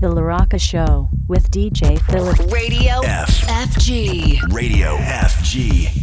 The Laraka Show with DJ Philip. Radio F. FG. Radio FG.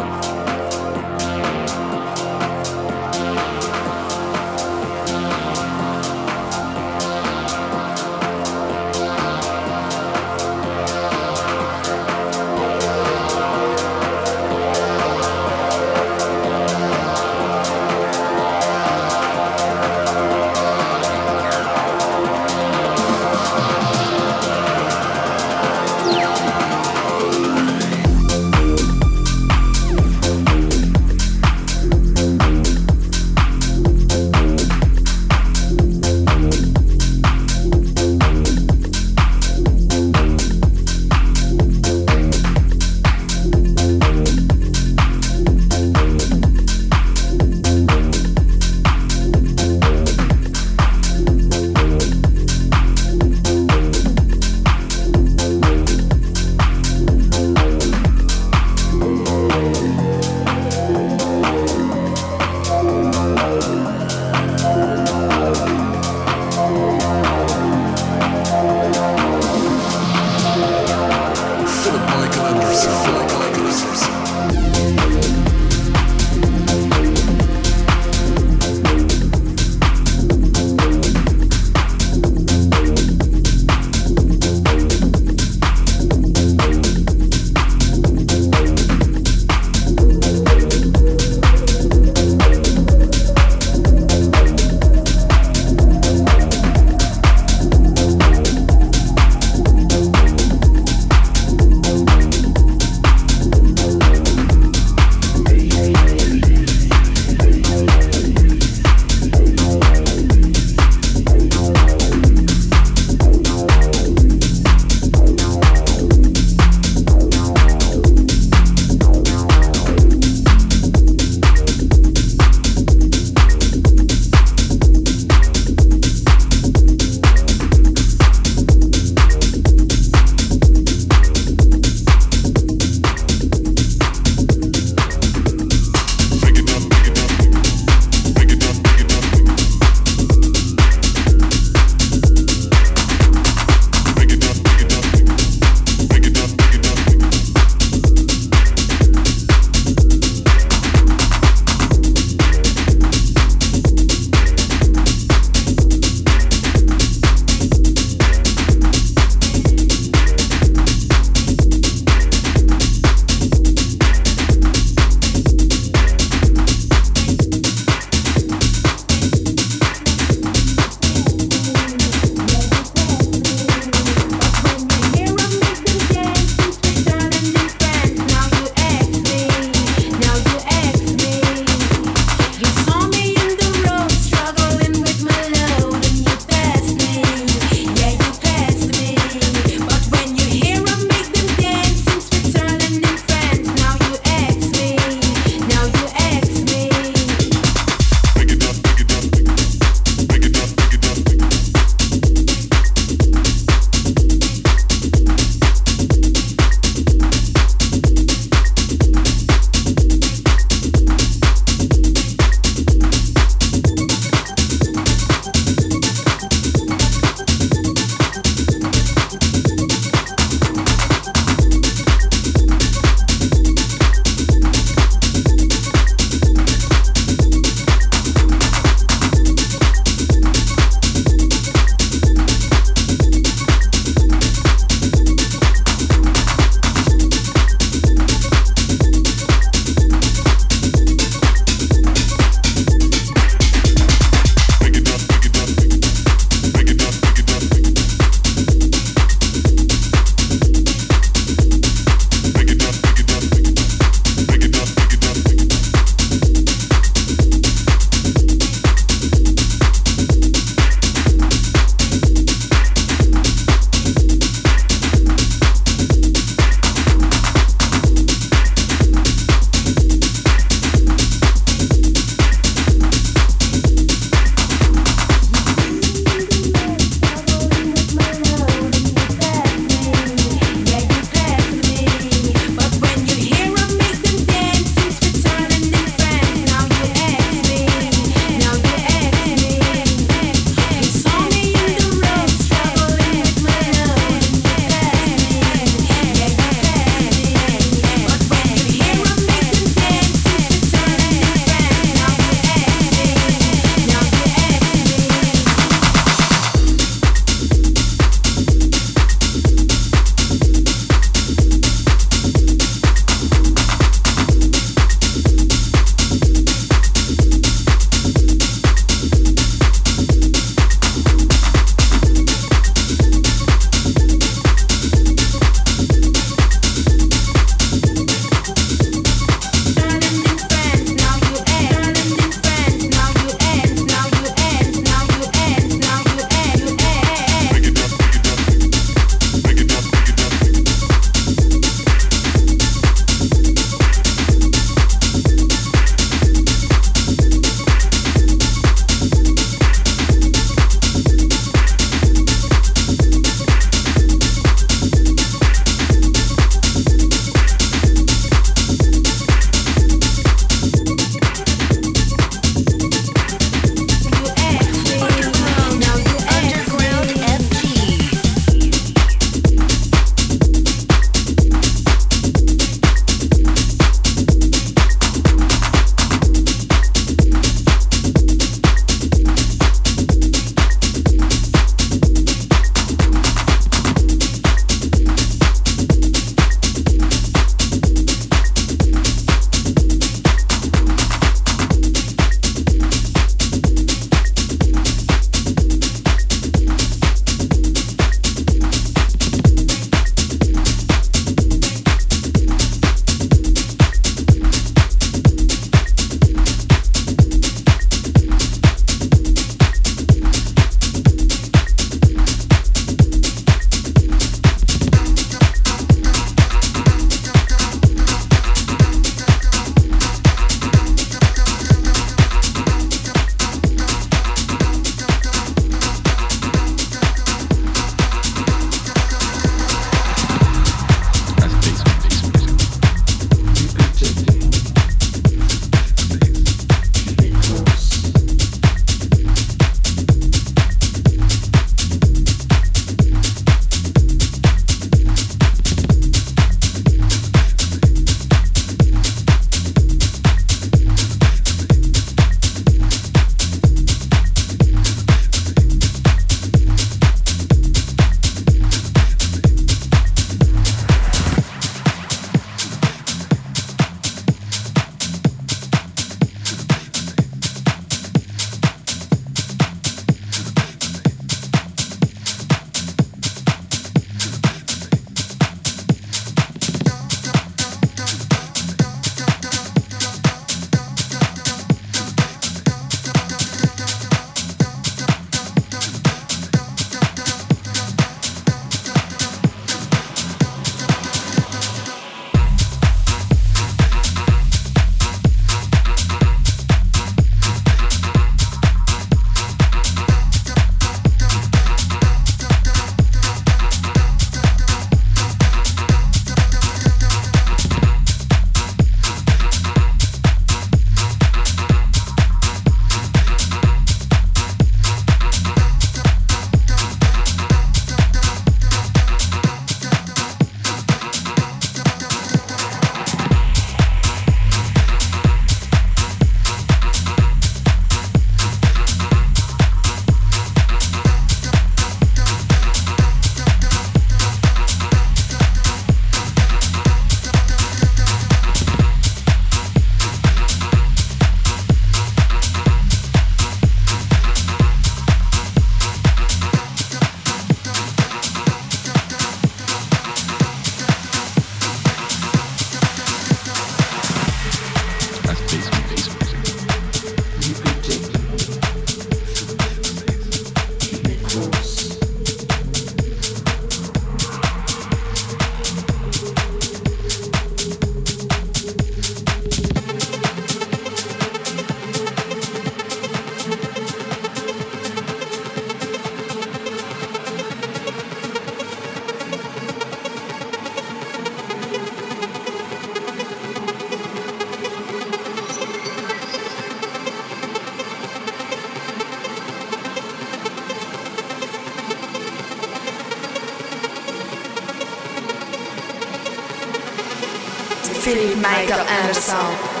Philip Michael Anderson.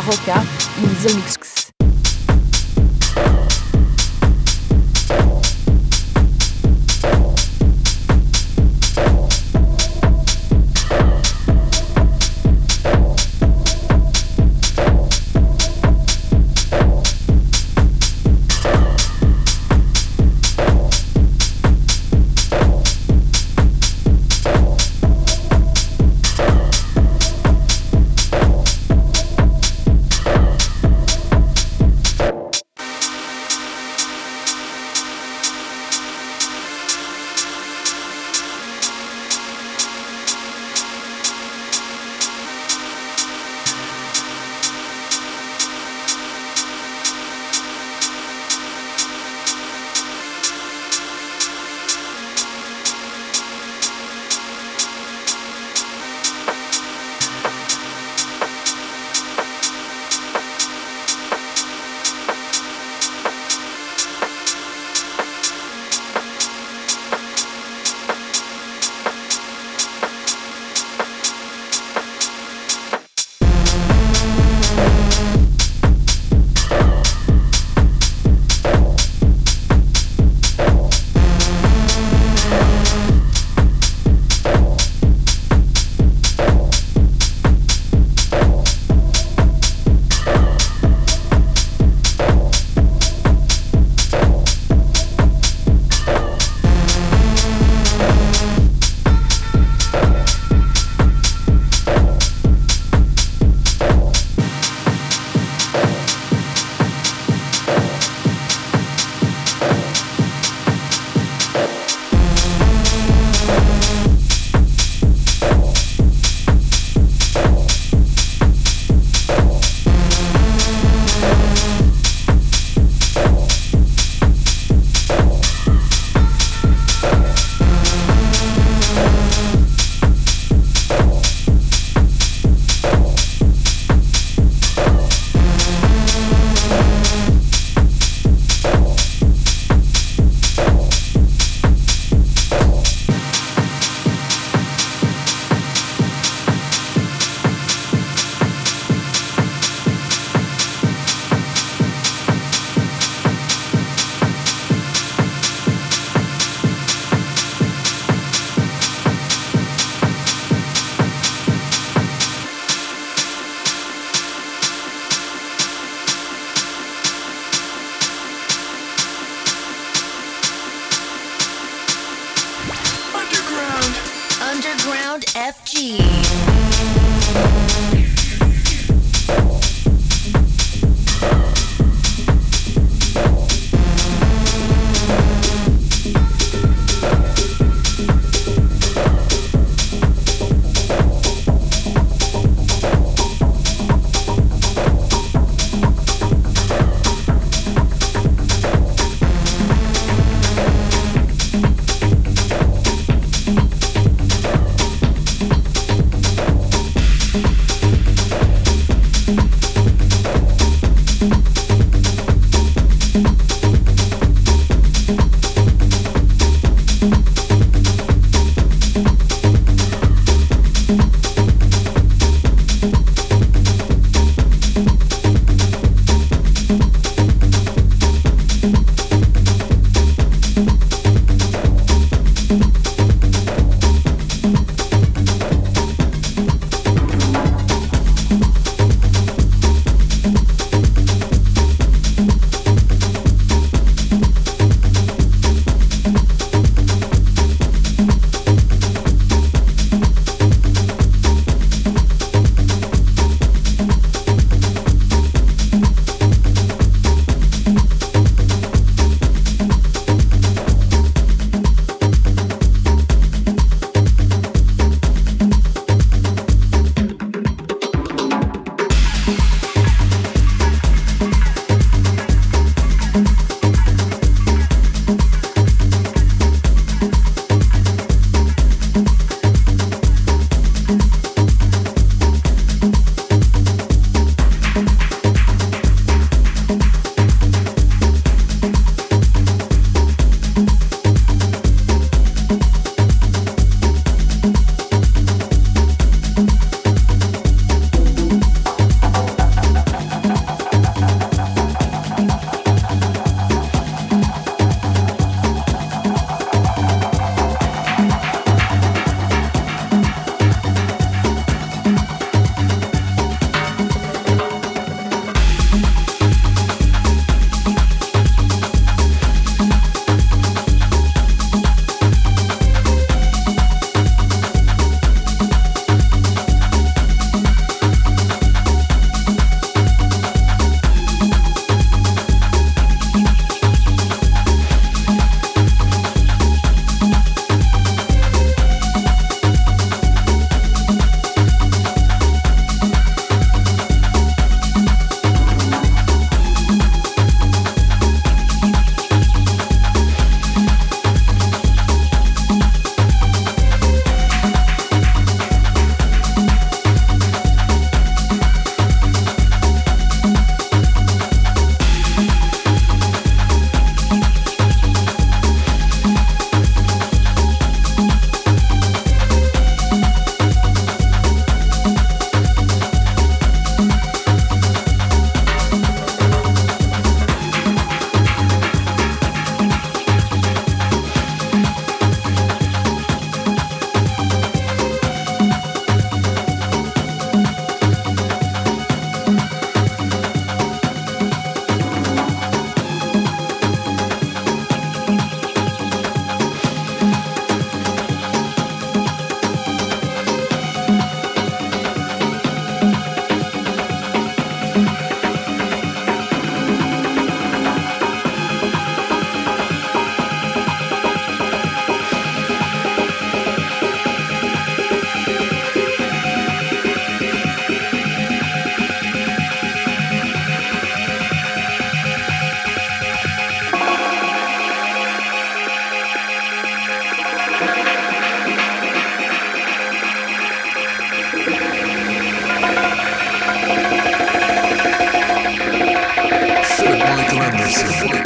Roca, Diesel Mix Anderson.